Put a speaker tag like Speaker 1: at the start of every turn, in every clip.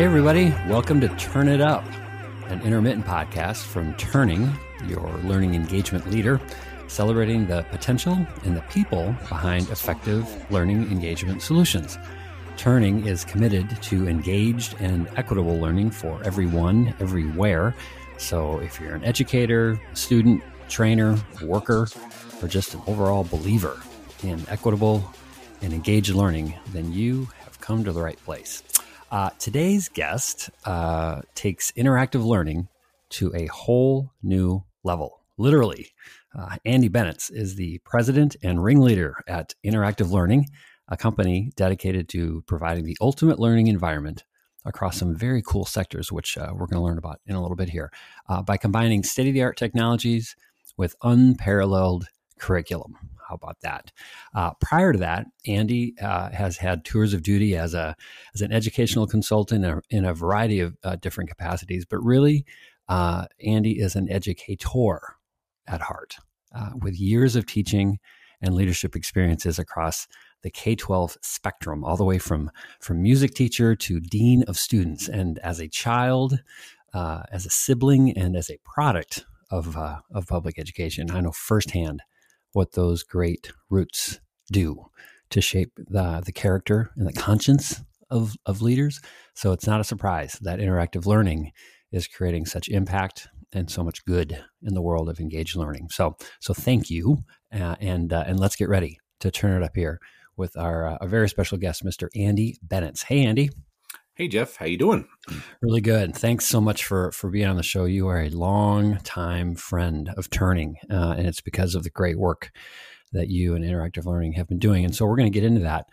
Speaker 1: Hey, everybody, welcome to Turn It Up, an intermittent podcast from Turning, your learning engagement leader, celebrating the potential and the people behind effective learning engagement solutions. Turning is committed to engaged and equitable learning for everyone, everywhere. So if you're an educator, student, trainer, worker, or just an overall believer in equitable and engaged learning, then you have come to the right place. Uh, today's guest uh, takes interactive learning to a whole new level. Literally, uh, Andy Bennett is the president and ringleader at Interactive Learning, a company dedicated to providing the ultimate learning environment across some very cool sectors, which uh, we're going to learn about in a little bit here, uh, by combining state of the art technologies with unparalleled curriculum. How about that? Uh, prior to that, Andy uh, has had tours of duty as a as an educational consultant in a, variety of uh, different capacities. But really, uh, Andy is an educator at heart, uh, with years of teaching and leadership experiences across the K twelve spectrum, all the way from from music teacher to dean of students. And as a child, uh, as a sibling, and as a product of of public education, I know firsthand what those great roots do to shape the, the character and the conscience of, of leaders. So it's not a surprise that interactive learning is creating such impact and so much good in the world of engaged learning. So, so thank you, uh, and uh, and let's get ready to turn it up here with our uh, a very special guest, Mr. Andy Bennett. Hey, Andy.
Speaker 2: Hey Jeff, how you doing?
Speaker 1: Really good. Thanks so much for for being on the show. You are a long time friend of Turning, uh, and it's because of the great work that you and Interactive Learning have been doing. And so we're going to get into that,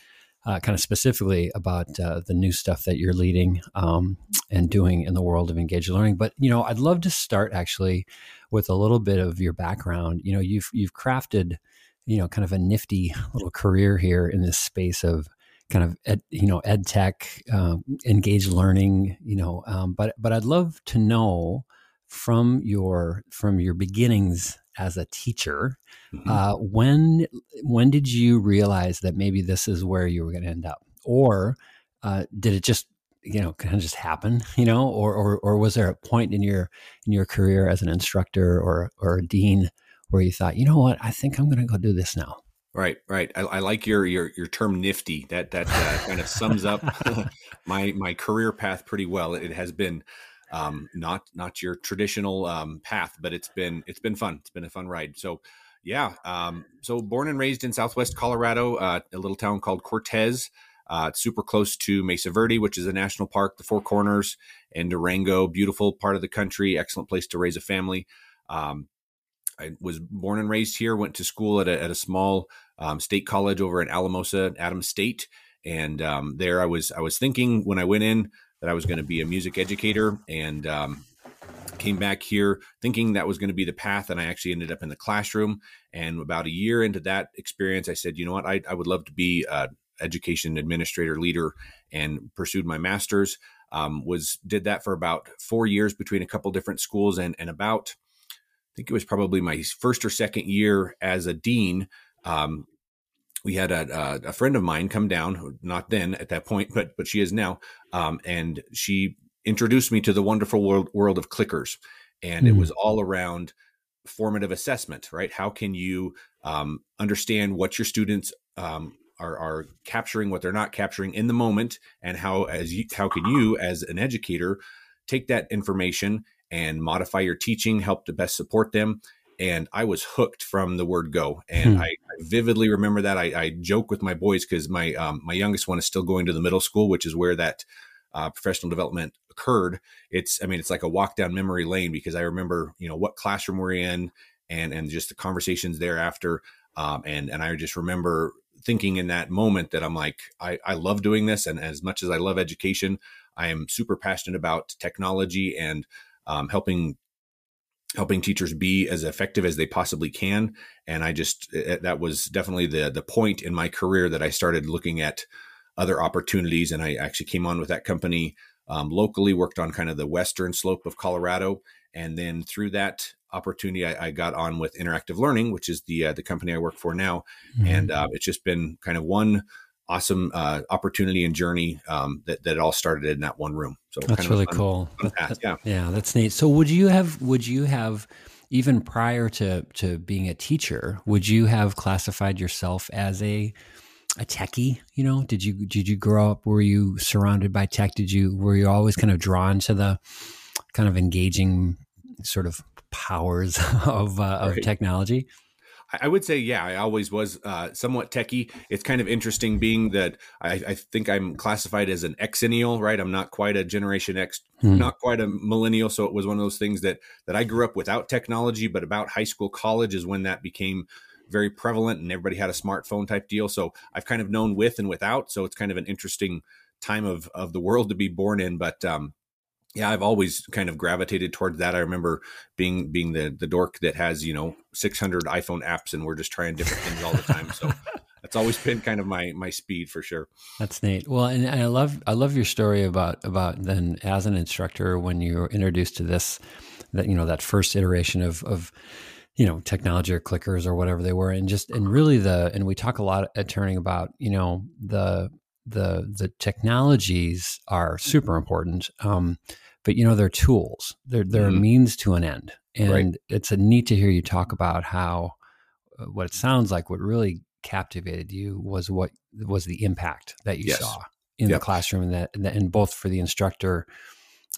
Speaker 1: uh, kind of specifically about uh, the new stuff that you're leading um, and doing in the world of engaged learning. But you know, I'd love to start actually with a little bit of your background. You know, you've you've crafted, you know, kind of a nifty little career here in this space of kind of ed, you know ed tech um, engaged learning you know um, but but i'd love to know from your from your beginnings as a teacher mm-hmm. uh, when when did you realize that maybe this is where you were going to end up? Or uh, did it just you know kind of just happen you know? Or, or or was there a point in your in your career as an instructor or or a dean where you thought you know what? I think i'm going to go do this now
Speaker 2: Right, right. I, I, like your your your term nifty. That that uh, kind of sums up my my career path pretty well. It has been um, not not your traditional um, path, but it's been it's been fun. It's been a fun ride. So yeah, um, so born and raised in Southwest Colorado, uh, a little town called Cortez. Uh, it's super close to Mesa Verde, which is a national park, the Four Corners, and Durango. Beautiful part of the country. Excellent place to raise a family. Um, I was born and raised here. Went to school at a, at a small um, state college over in Alamosa, Adams State, and um, there I was I was thinking when I went in that I was going to be a music educator, and um, came back here thinking that was going to be the path, and I actually ended up in the classroom. And about a year into that experience, I said, you know what, I, I would love to be a education administrator leader, and pursued my master's. Um, was did that for about four years between a couple different schools, and and about I think it was probably my first or second year as a dean um, we had a, a, friend of mine come down, not then at that point, but but she is now, um, and she introduced me to the wonderful world world of clickers, and mm. it was all around formative assessment, right? How can you um, understand what your students um, are, are capturing, what they're not capturing in the moment, and how as you, how can you as an educator take that information and modify your teaching, help to best support them, and I was hooked from the word go. And hmm. I, I, vividly remember that. I, I joke with my boys because my um, my youngest one is still going to the middle school, which is where that uh, professional development occurred. It's I mean it's like a walk down memory lane because I remember you know what classroom we're in and and just the conversations thereafter. Um, and and I just remember thinking in that moment that I'm like I, I love doing this, and as much as I love education, I am super passionate about technology and um, helping helping teachers be as effective as they possibly can. And i just eh, eh, that was definitely the the point in my career that i started looking at other opportunities. And i actually came on with that company um, locally worked on kind of the western slope of colorado. And then through that opportunity i, I got on with interactive learning which is the uh, the company i work for now. Mm-hmm. and uh, it's just been kind of one awesome uh, opportunity and journey um, that that it all started in that one room.
Speaker 1: So that's really fun, cool. Fun that, yeah, yeah, that's neat. So would you have would you have even prior to to being a teacher, would you have classified yourself as a a techie? You know, did you did you grow up? Were you surrounded by tech? Did you were you always kind of drawn to the kind of engaging sort of powers of uh, of right. technology?
Speaker 2: I would say, yeah, I always was uh, somewhat techie. It's kind of interesting being that I, I, think I'm classified as an Xennial, right? I'm not quite a Generation X, hmm. not quite a millennial. So it was one of those things that that I grew up without technology, but about high school, college is when that became very prevalent, and everybody had a smartphone type deal. So I've kind of known with and without. So it's kind of an interesting time of of the world to be born in. But um, yeah, I've always kind of gravitated towards that. I remember being being the the dork that has you know 600 iPhone apps, and we're just trying different things all the time. So that's always been kind of my my speed for sure.
Speaker 1: That's neat. Well, and, and I love I love your story about about then as an instructor when you were introduced to this that you know that first iteration of of you know technology or clickers or whatever they were and just and really the and we talk a lot at turning about you know the the the technologies are super important um, but you know they're tools they're they're mm-hmm. a means to an end and right. it's a neat to hear you talk about how uh, what it sounds like what really captivated you was what was the impact that you yes. saw in yep. the classroom and that and both for the instructor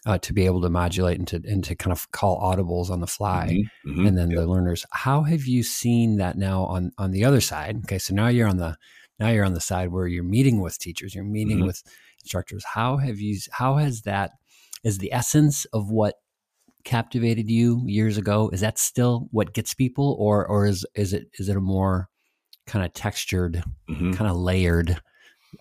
Speaker 1: uh, to be able to modulate and to and to kind of call audibles on the fly, mm-hmm, mm-hmm, and then yep. the learners. How have you seen that now on on the other side? Okay, so now you're on the now you're on the side where you're meeting with teachers, you're meeting mm-hmm. with instructors. How have you? How has that? Is the essence of what captivated you years ago? Is that still what gets people, or or is is it is it a more kind of textured, mm-hmm. kind of layered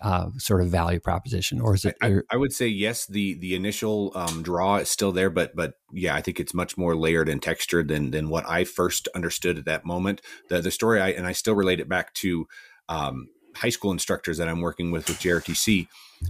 Speaker 1: uh, sort of value proposition, or is it?
Speaker 2: I, I, would say yes. The the initial um, draw is still there, but but yeah, I think it's much more layered and textured than than what I first understood at that moment. The the story I and I still relate it back to um, high school instructors that I'm working with with JROTC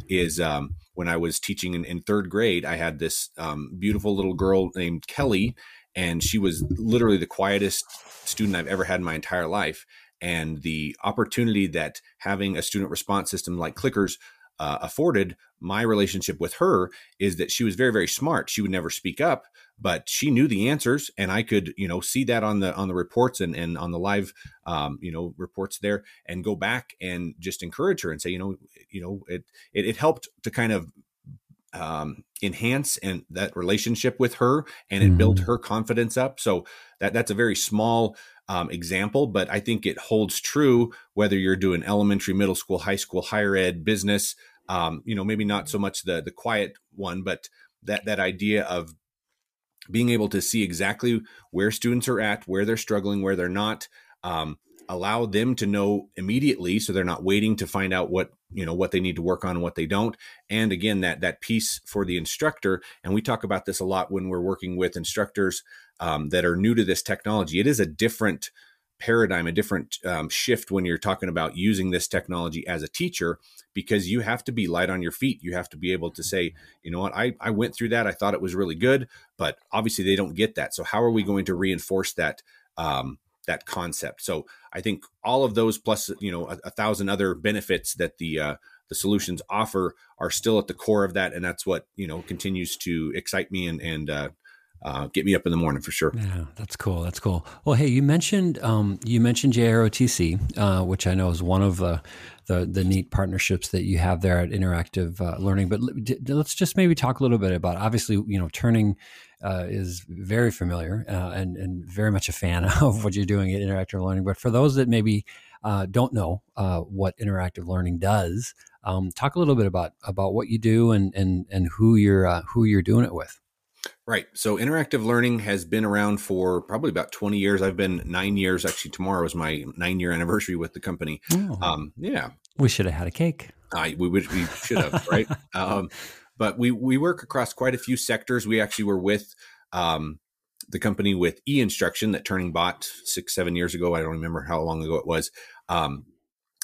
Speaker 2: is um, when I was teaching in, in, third grade, I had this um, beautiful little girl named Kelly, and she was literally the quietest student I've ever had in my entire life. And the opportunity that having a student response system like clickers uh, afforded my relationship with her is that she was very very smart. She would never speak up but she knew the answers and i could you know see that on the on the reports and, and on the live um, you know reports there and go back and just encourage her and say you know you know it it, it helped to kind of um, enhance and that relationship with her and it mm-hmm. built her confidence up so that that's a very small um, example, but I think it holds true whether you're doing elementary, middle school, high school, higher ed, business. Um, you know, maybe not so much the the quiet one, but that that idea of being able to see exactly where students are at, where they're struggling, where they're not. Um, allow them to know immediately so they're not waiting to find out what you know what they need to work on and what they don't and again that that piece for the instructor and we talk about this a lot when we're working with instructors um, that are new to this technology. It is a different paradigm, a different um, shift when you're talking about using this technology as a teacher because you have to be light on your feet. You have to be able to say, you know what, I, I went through that. I thought it was really good, but obviously they don't get that. So how are we going to reinforce that? Um, that concept. So I think all of those plus you know a, a thousand other benefits that the uh, the solutions offer are still at the core of that, and that's what you know continues to excite me and and uh, uh, get me up in the morning for sure.
Speaker 1: Yeah, that's cool. That's cool. Well, hey, you mentioned um, you mentioned JROTC, uh, which I know is one of the, the, the neat partnerships that you have there at Interactive uh, Learning. But let's just maybe talk a little bit about. Obviously, you know, turning uh, is very familiar uh, and and very much a fan of what you're doing at Interactive Learning. But for those that maybe uh, don't know what Interactive Learning does, um, talk a little bit about about what you do and and and who you're who you're doing it with.
Speaker 2: Right. So interactive learning has been around for probably about 20 years. I've been nine years. Actually, tomorrow is my nine year anniversary with the company. Oh. Um, yeah.
Speaker 1: We should have had a cake.
Speaker 2: I, we, we should have, right? Um, but we, we work across quite a few sectors. We actually were with um, the company with e instruction that Turning bought six, seven years ago. I don't remember how long ago it was. Um,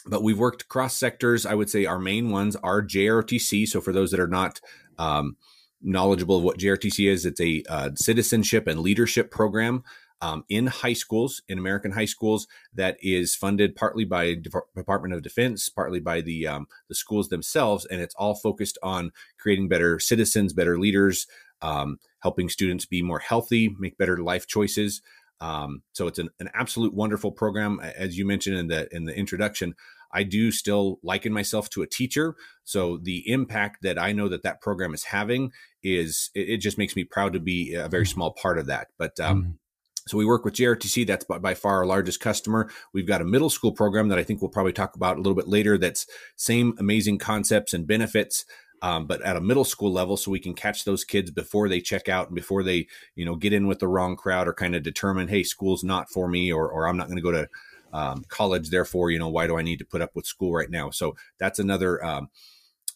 Speaker 2: but we've worked across sectors. I would say our main ones are JROTC. So for those that are not, um, knowledgeable of what JROTC is. It's a uh, citizenship and leadership program. um, in high schools, in American high schools, that is funded partly by the Department of Defense, partly by the um, the schools themselves, and it's all focused on creating better citizens, better leaders, um, helping students be more healthy, make better life choices. Um, so it's an, an absolute wonderful program, as you mentioned in the in the introduction. I do still liken myself to a teacher. So the impact that I know that that program is having is it, it just makes me proud to be a very small part of that. But um, mm-hmm. So we work with JROTC. That's by, by, far our largest customer. We've got a middle school program that I think we'll probably talk about a little bit later. That's same amazing concepts and benefits, um, but at a middle school level, so we can catch those kids before they check out and before they, you know, get in with the wrong crowd or kind of determine, hey, school's not for me, or or I'm not going to go to um, college. Therefore, you know, why do I need to put up with school right now? So that's another. Um,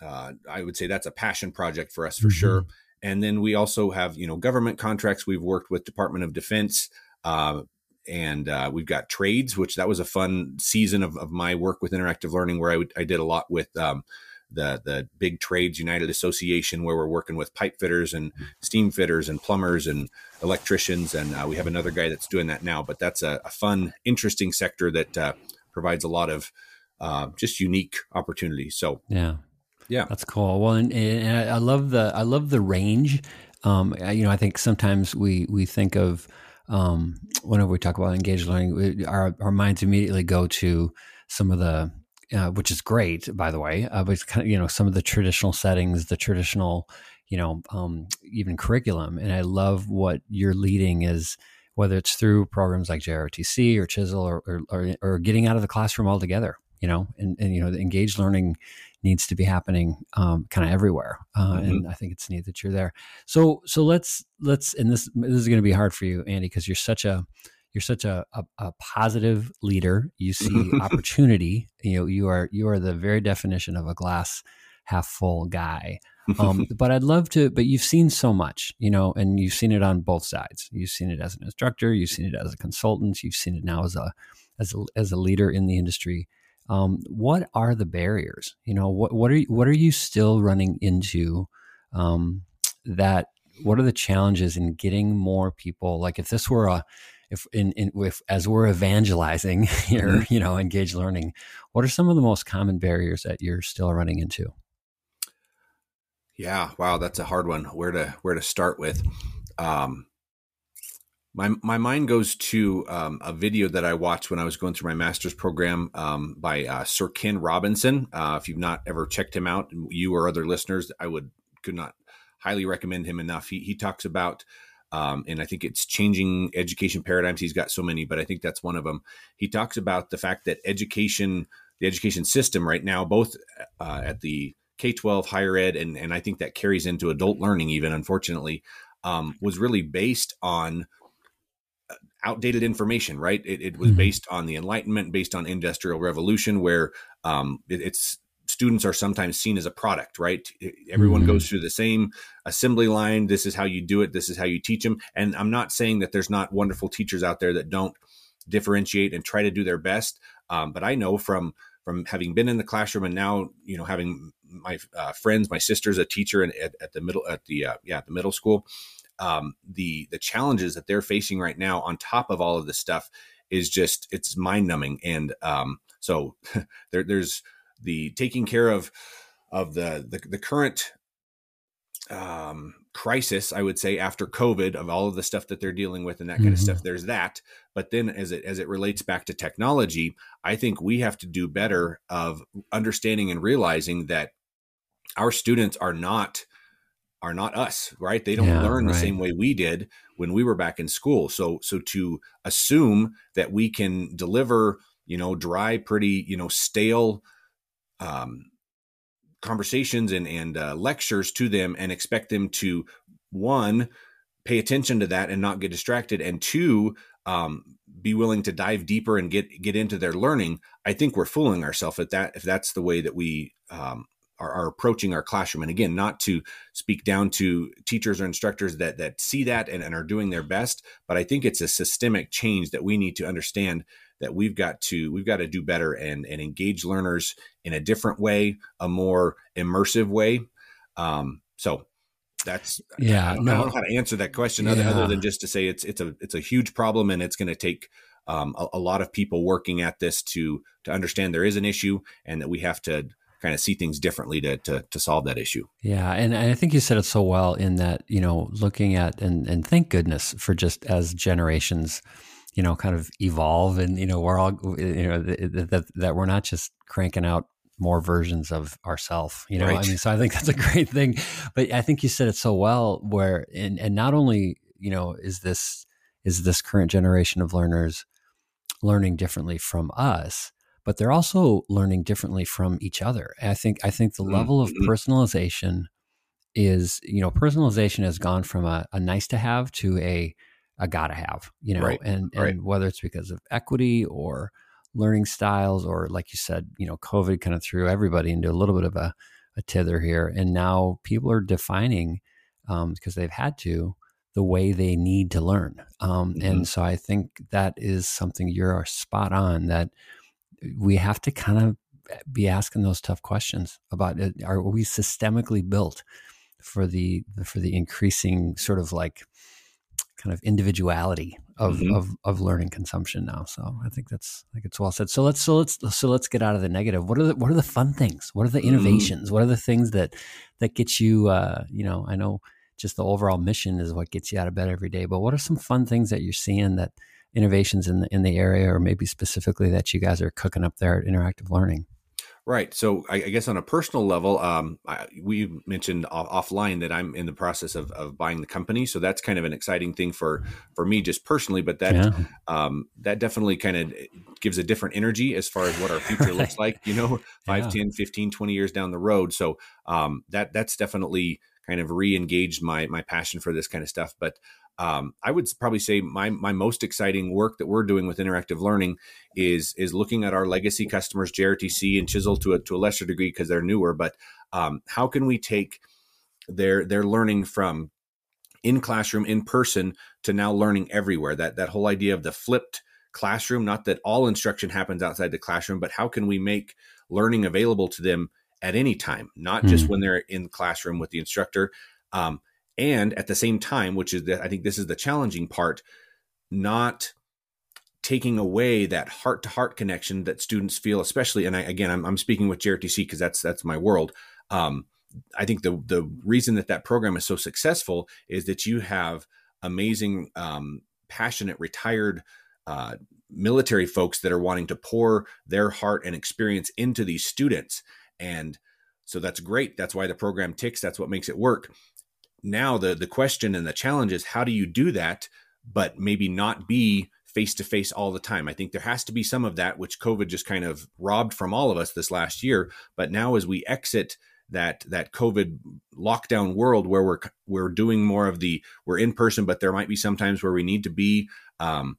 Speaker 2: uh, I would say that's a passion project for us for mm-hmm. sure. And then we also have you know government contracts. We've worked with Department of Defense. Uh, and uh, we've got trades, which that was a fun season of, of my work with interactive learning, where I, did a lot with um, the the big trades united association where we're working with pipe fitters and steam fitters and plumbers and electricians and uh, we have another guy that's doing that now but that's a, a fun interesting sector that uh, provides a lot of uh, just unique opportunities so.
Speaker 1: Yeah. Yeah. That's cool. Well and, and i love the i love the range. Um, you know i think sometimes we we think of um, whenever we talk about engaged learning we, our, our minds immediately go to some of the uh, which is great, by the way. Uh, but kind of, you know, some of the traditional settings, the traditional, you know, um, even curriculum. And I love what you're leading is whether it's through programs like JROTC or Chisel or, or, or, or getting out of the classroom altogether, you know, and, and, you know, the engaged learning needs to be happening um, kind of everywhere. Uh, mm-hmm. And I think it's neat that you're there. So, so let's, let's, and this, this is going to be hard for you, Andy, because you're such a, you're such a, a, a positive leader. You see opportunity. You know, you are you are the very definition of a glass half full guy. Um, but I'd love to. But you've seen so much, you know, and you've seen it on both sides. You've seen it as an instructor. You've seen it as a consultant. You've seen it now as a as a, as a leader in the industry. Um, what are the barriers? You know, what what are you, what are you still running into? Um, that what are the challenges in getting more people? Like if this were a if in, in if as we're evangelizing here, mm-hmm. you know, engaged learning, what are some of the most common barriers that you're still running into?
Speaker 2: Yeah, wow, that's a hard one. Where to where to start with? Um, my my mind goes to um, a video that I watched when I was going through my master's program um, by uh, Sir Ken Robinson. Uh, if you've not ever checked him out, you or other listeners, I would could not highly recommend him enough. He he talks about um, and I think it's changing education paradigms. He's got so many, but I think that's one of them. He talks about the fact that education, the education system right now, both uh, at the K 12, higher ed, and, and I think that carries into adult learning, even unfortunately, um, was really based on uh, outdated information, right? It, it was mm-hmm. based on the Enlightenment, based on Industrial Revolution, where um, it, it's students are sometimes seen as a product, right? Everyone mm-hmm. goes through the same assembly line. This is how you do it. This is how you teach them. And I'm not saying that there's not wonderful teachers out there that don't differentiate and try to do their best. Um, but I know from from having been in the classroom and now you know having my uh, friends, my sister's a teacher and at, at the middle at the uh, yeah the middle school. Um, the the challenges that they're facing right now on top of all of this stuff is just it's mind numbing and um, so there, there's the taking care of of the the, the current um, crisis, I would say, after COVID, of all of the stuff that they're dealing with and that kind mm-hmm. of stuff. There's that, but then as it as it relates back to technology, I think we have to do better of understanding and realizing that our students are not are not us, right? They don't yeah, learn the right. same way we did when we were back in school. So so to assume that we can deliver, you know, dry, pretty, you know, stale um, conversations and, and uh, lectures to them and expect them to one pay attention to that and not get distracted and two um, be willing to dive deeper and get get into their learning i think we're fooling ourselves at that if that's the way that we um, are, are, approaching our classroom. And again not to speak down to teachers or instructors that that see that and, and are doing their best but i think it's a systemic change that we need to understand that we've got to we've got to do better and and engage learners in a different way, a more immersive way. Um, so that's
Speaker 1: yeah.
Speaker 2: I don't, no. I don't know how to answer that question other, yeah. other than just to say it's it's a it's a huge problem and it's going to take um, a, a, lot of people working at this to to understand there is an issue and that we have to kind of see things differently to, to, to solve that issue.
Speaker 1: Yeah. And I think you said it so well in that, you know, looking at, and, and thank goodness for just as generations, you know, kind of evolve and, you know, we're all, you know, that, that we're not just cranking out more versions of ourselves, you know, right. I mean, so I think that's a great thing, but I think you said it so well where, and, and not only, you know, is this, is this current generation of learners learning differently from us, but they're also learning differently from each other. and I think I think the mm-hmm. level of mm-hmm. personalization is you know personalization has gone from a, a nice to have to a a gotta have you know right. and and right. whether it's because of equity or learning styles or like you said you know covid kind of threw everybody into a little bit of a, a tither here and now people are defining um, because they've had to the way they need to learn um, mm-hmm. and so i think that is something you're spot on that we have to kind of be asking those tough questions about it. Are we systemically built for the for the increasing sort of like kind of individuality of, mm-hmm. of of learning consumption now. So I think that's I think it's well said. So let's so let's so let's get out of the negative. What are the what are the fun things? What are the mm-hmm. innovations? Mm-hmm. What are the things that that get you uh, you know, I know just the overall mission is what gets you out of bed every day, but what are some fun things that you're seeing that innovations in the in the area, or maybe specifically that you guys are cooking up there at Interactive Learning?
Speaker 2: Right. So I, I guess on a personal level, um, I, we mentioned off, offline that I'm in the process of, of buying the company. So that's kind of an exciting thing for, for me just personally, but that, yeah. um, that definitely kind of gives a different energy as far as what our future looks like, you know, 5, yeah. 10, 15, 20 years down the road. So, um, that, that's definitely kind of re-engaged my, my passion for this kind of stuff. But, um, I would probably say my my most exciting work that we're doing with interactive learning is is looking at our legacy customers, JROTC and Chisel to a to a lesser degree because they're newer. But um, how can we take their their learning from in classroom in person to now learning everywhere? That that whole idea of the flipped classroom, not that all instruction happens outside the classroom, but how can we make learning available to them at any time, not mm. just hmm. when they're in classroom with the instructor. Um, and at the same time which is that i think this is the challenging part not taking away that heart to heart connection that students feel especially and I, again I'm, I'm speaking with JROTC because that's that's my world. Um, I think the the reason that that program is so successful is that you have amazing um, passionate retired uh, military folks that are wanting to pour their heart and experience into these students. And so that's great. That's why the program ticks. That's what makes it work now the the question and the challenge is how do you do that but maybe not be face to face all the time? I think there has to be some of that which covid just kind of robbed from all of us this last year. But now as we exit that that covid lockdown world where we're we're doing more of the we're in person but there might be sometimes where we need to be um,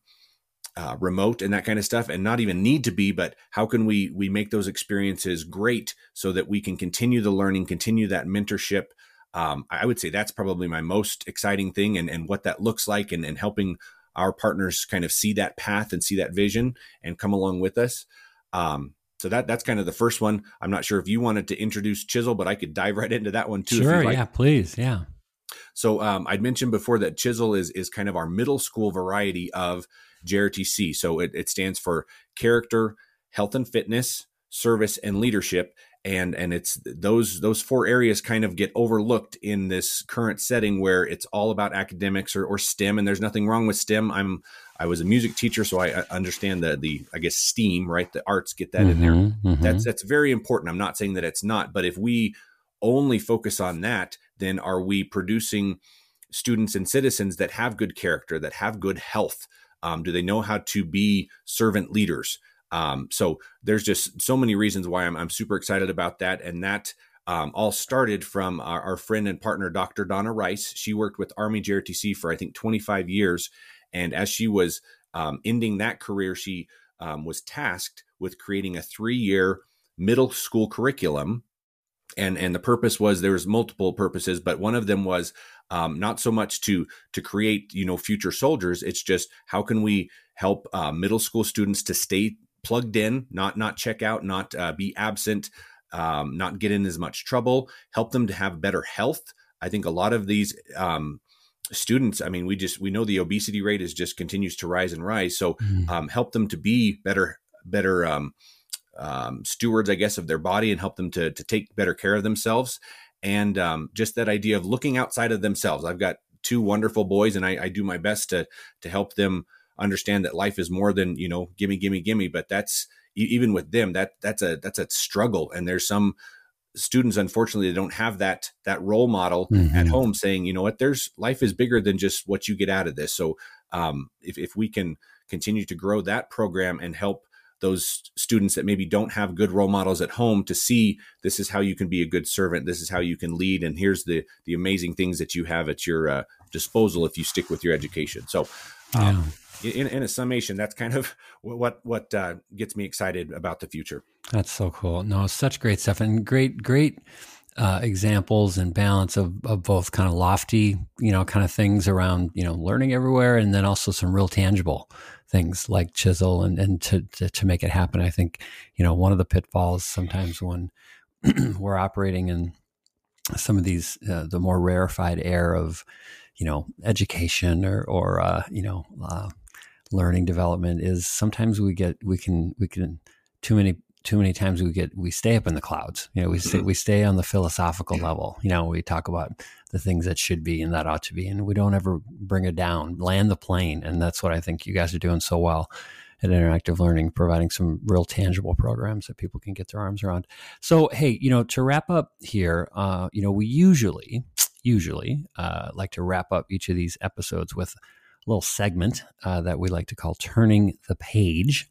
Speaker 2: uh, remote and that kind of stuff and not even need to be but how can we we make those experiences great so that we can continue the learning continue that mentorship um, I would say that's probably my most exciting thing and, and what that looks like and, and helping our partners kind of see that path and see that vision and come along with us. Um, so that that's kind of the first one. I'm not sure if you wanted to introduce Chisel, but I could dive right into that one too.
Speaker 1: Sure, like. yeah, please, yeah.
Speaker 2: So um, I'd mentioned before that Chisel is is kind of our middle school variety of JROTC. So it, it stands for character, health and fitness, service, and leadership and and it's those those four areas kind of get overlooked in this current setting where it's all about academics or, or STEM and there's nothing wrong with STEM. I'm I was a music teacher, so I understand the the I guess STEAM, right? The arts get that mm-hmm, in there. Mm-hmm, mm-hmm. That's that's very important. I'm not saying that it's not, but if we only focus on that, then are we producing students and citizens that have good character, that have good health? Um, do they know how to be servant leaders? Um, so there's just so many reasons why I'm, I'm super excited about that. And that um, all started from our, our, friend and partner, Dr. Donna Rice. She worked with Army JROTC for, I think, 25 years. And as she was um, ending that career, she um, was tasked with creating a three year middle school curriculum. And, and the purpose was there was multiple purposes, but one of them was um, not so much to to create you know future soldiers. It's just how can we help uh, middle school students to stay plugged in, not not check out, not uh, be absent, um, not get in as much trouble. Help them to have better health. I think a lot of these um, students, I mean, we just we know the obesity rate is just continues to rise and rise. So mm-hmm. um, help them to be better better um, um, stewards, I guess, of their body and help them to to take better care of themselves. And um, just that idea of looking outside of themselves. I've got two wonderful boys, and I, I do my best to to help them understand that life is more than you know, gimme, gimme, gimme. But that's even with them, that that's a that's a struggle. And there's some students unfortunately they don't have that that role model mm-hmm. at home saying you know what there's life is bigger than just what you get out of this so um, if, if we can continue to grow that program and help those students that maybe don't have good role models at home to see this is how you can be a good servant this is how you can lead and here's the the amazing things that you have at your uh, disposal if you stick with your education so um, yeah in, in a summation, that's kind of what what uh, gets me excited about the future.
Speaker 1: That's so cool. No, such great stuff and great great uh, examples and balance of, of both kind of lofty, you know, kind of things around you know learning everywhere, and then also some real tangible things like chisel and and to to, to make it happen. I think you know one of the pitfalls sometimes when we're operating in some of these uh, the more rarefied air of you know education or or uh, you know uh, learning development is sometimes we get we can we can too many too many times we get we stay up in the clouds. You know we stay, mm-hmm. we stay on the philosophical level. You know we talk about the things that should be and that ought to be and we don't ever bring it down. Land the plane and that's what i think you guys are doing so well at interactive learning providing some real tangible programs that people can get their arms around. So hey you know to wrap up here uh, you know we usually usually uh, like to wrap up each of these episodes with little segment uh, that we like to call Turning the Page,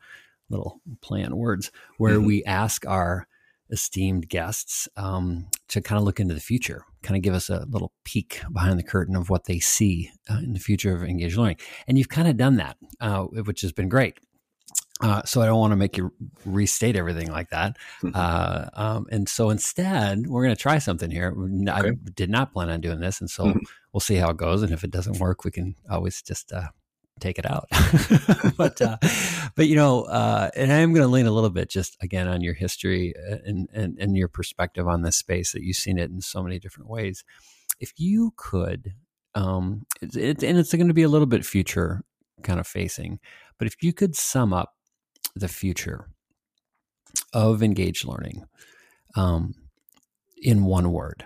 Speaker 1: little play on words, where mm-hmm. we ask our esteemed guests um, to kind of look into the future, kind of give us a little peek behind the curtain of what they see uh, in the future of engaged learning. And you've kind of done that, uh, which has been great. Uh, so I don't want to make you restate everything like that. Mm-hmm. Uh, um, and so instead, we're going to try something here. Okay. I did not plan on doing this, and so mm-hmm. we'll see how it goes. And if it doesn't work, we can always just uh, take it out. but uh, but you know, uh, and I am going to lean a little bit just again on your history uh, and, and and your perspective on this space that you've seen it in so many different ways. If you could, um, it, and it's going to be a little bit future kind of facing, but if you could sum up the future of engaged learning um, in one word,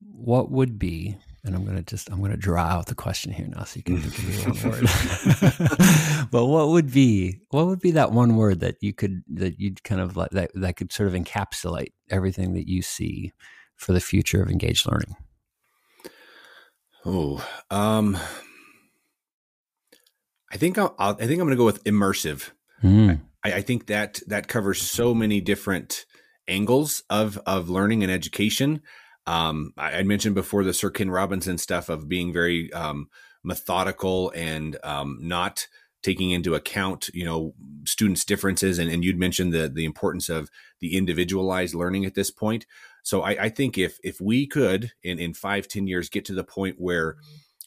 Speaker 1: what would be, and I'm going to just, I'm going to draw out the question here now so you can think of one word. but what would be, what would be that one word that you could, that you'd kind of like, that, that could sort of encapsulate everything that you see for the future of engaged learning?
Speaker 2: Oh, um, I think I'll, I'll, i think I'm going to go with immersive. Mm. I, I, think that that covers so many different angles of of learning and education. Um, I, I, mentioned before the Sir Ken Robinson stuff of being very um, methodical and um, not taking into account, you know, students' differences. And, and, you'd mentioned the the importance of the individualized learning at this point. So I, I think if if we could in in five ten years get to the point where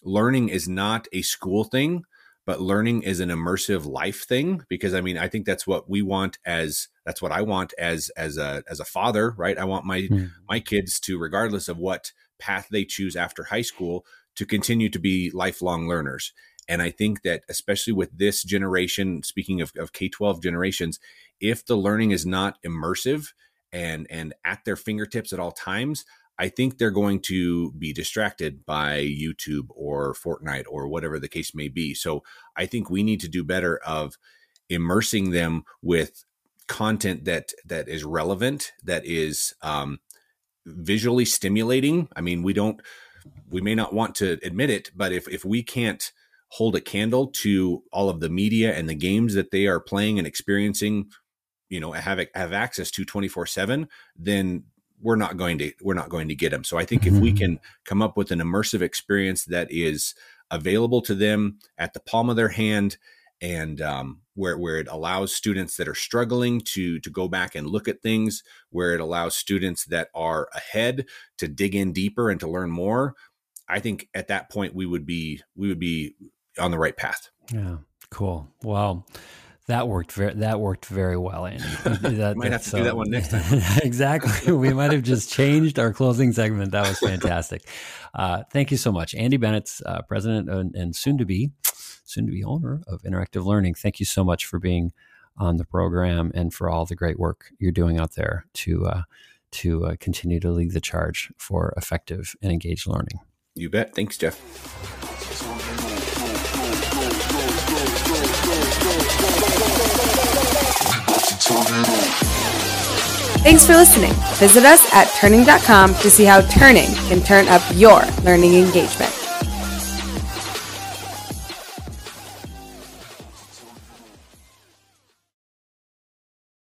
Speaker 2: learning is not a school thing but learning is an immersive life thing because i mean i think that's what we want as that's what i want as as a as a father right i want my mm. my kids to regardless of what path they choose after high school to continue to be lifelong learners and i think that especially with this generation speaking of, of k-12 generations if the learning is not immersive and and at their fingertips at all times I think they're going to be distracted by YouTube or Fortnite or whatever the case may be. So I think we need to do better of immersing them with content that that is relevant, that is um, visually stimulating. I mean, we don't, we may not want to admit it, but if if we can't hold a candle to all of the media and the games that they are playing and experiencing you know have have access to 24 7 then we're not going to we're not going to get them. So I think mm-hmm. if we mm-hmm. can come up with an immersive experience that is available to them at the palm of their hand and um, where where it allows students that are struggling to to go back and look at things, where it allows students that are ahead to dig in deeper and to learn more. I think at that point we would be we would be on the right path.
Speaker 1: Yeah, cool. Well, That worked very. That worked very well, Andy.
Speaker 2: That, might have to so, do that one next time.
Speaker 1: exactly. We might have just changed our closing segment. That was fantastic. Uh, thank you so much, Andy Bennett, uh, president and, and, soon to be, soon to be owner of Interactive Learning. Thank you so much for being on the program and for all the great work you're doing out there to uh, to uh, continue to lead the charge for effective and engaged learning.
Speaker 2: You bet. Thanks, Jeff.
Speaker 3: Thanks for listening. Visit us at turning.com to see how turning can turn up your learning engagement.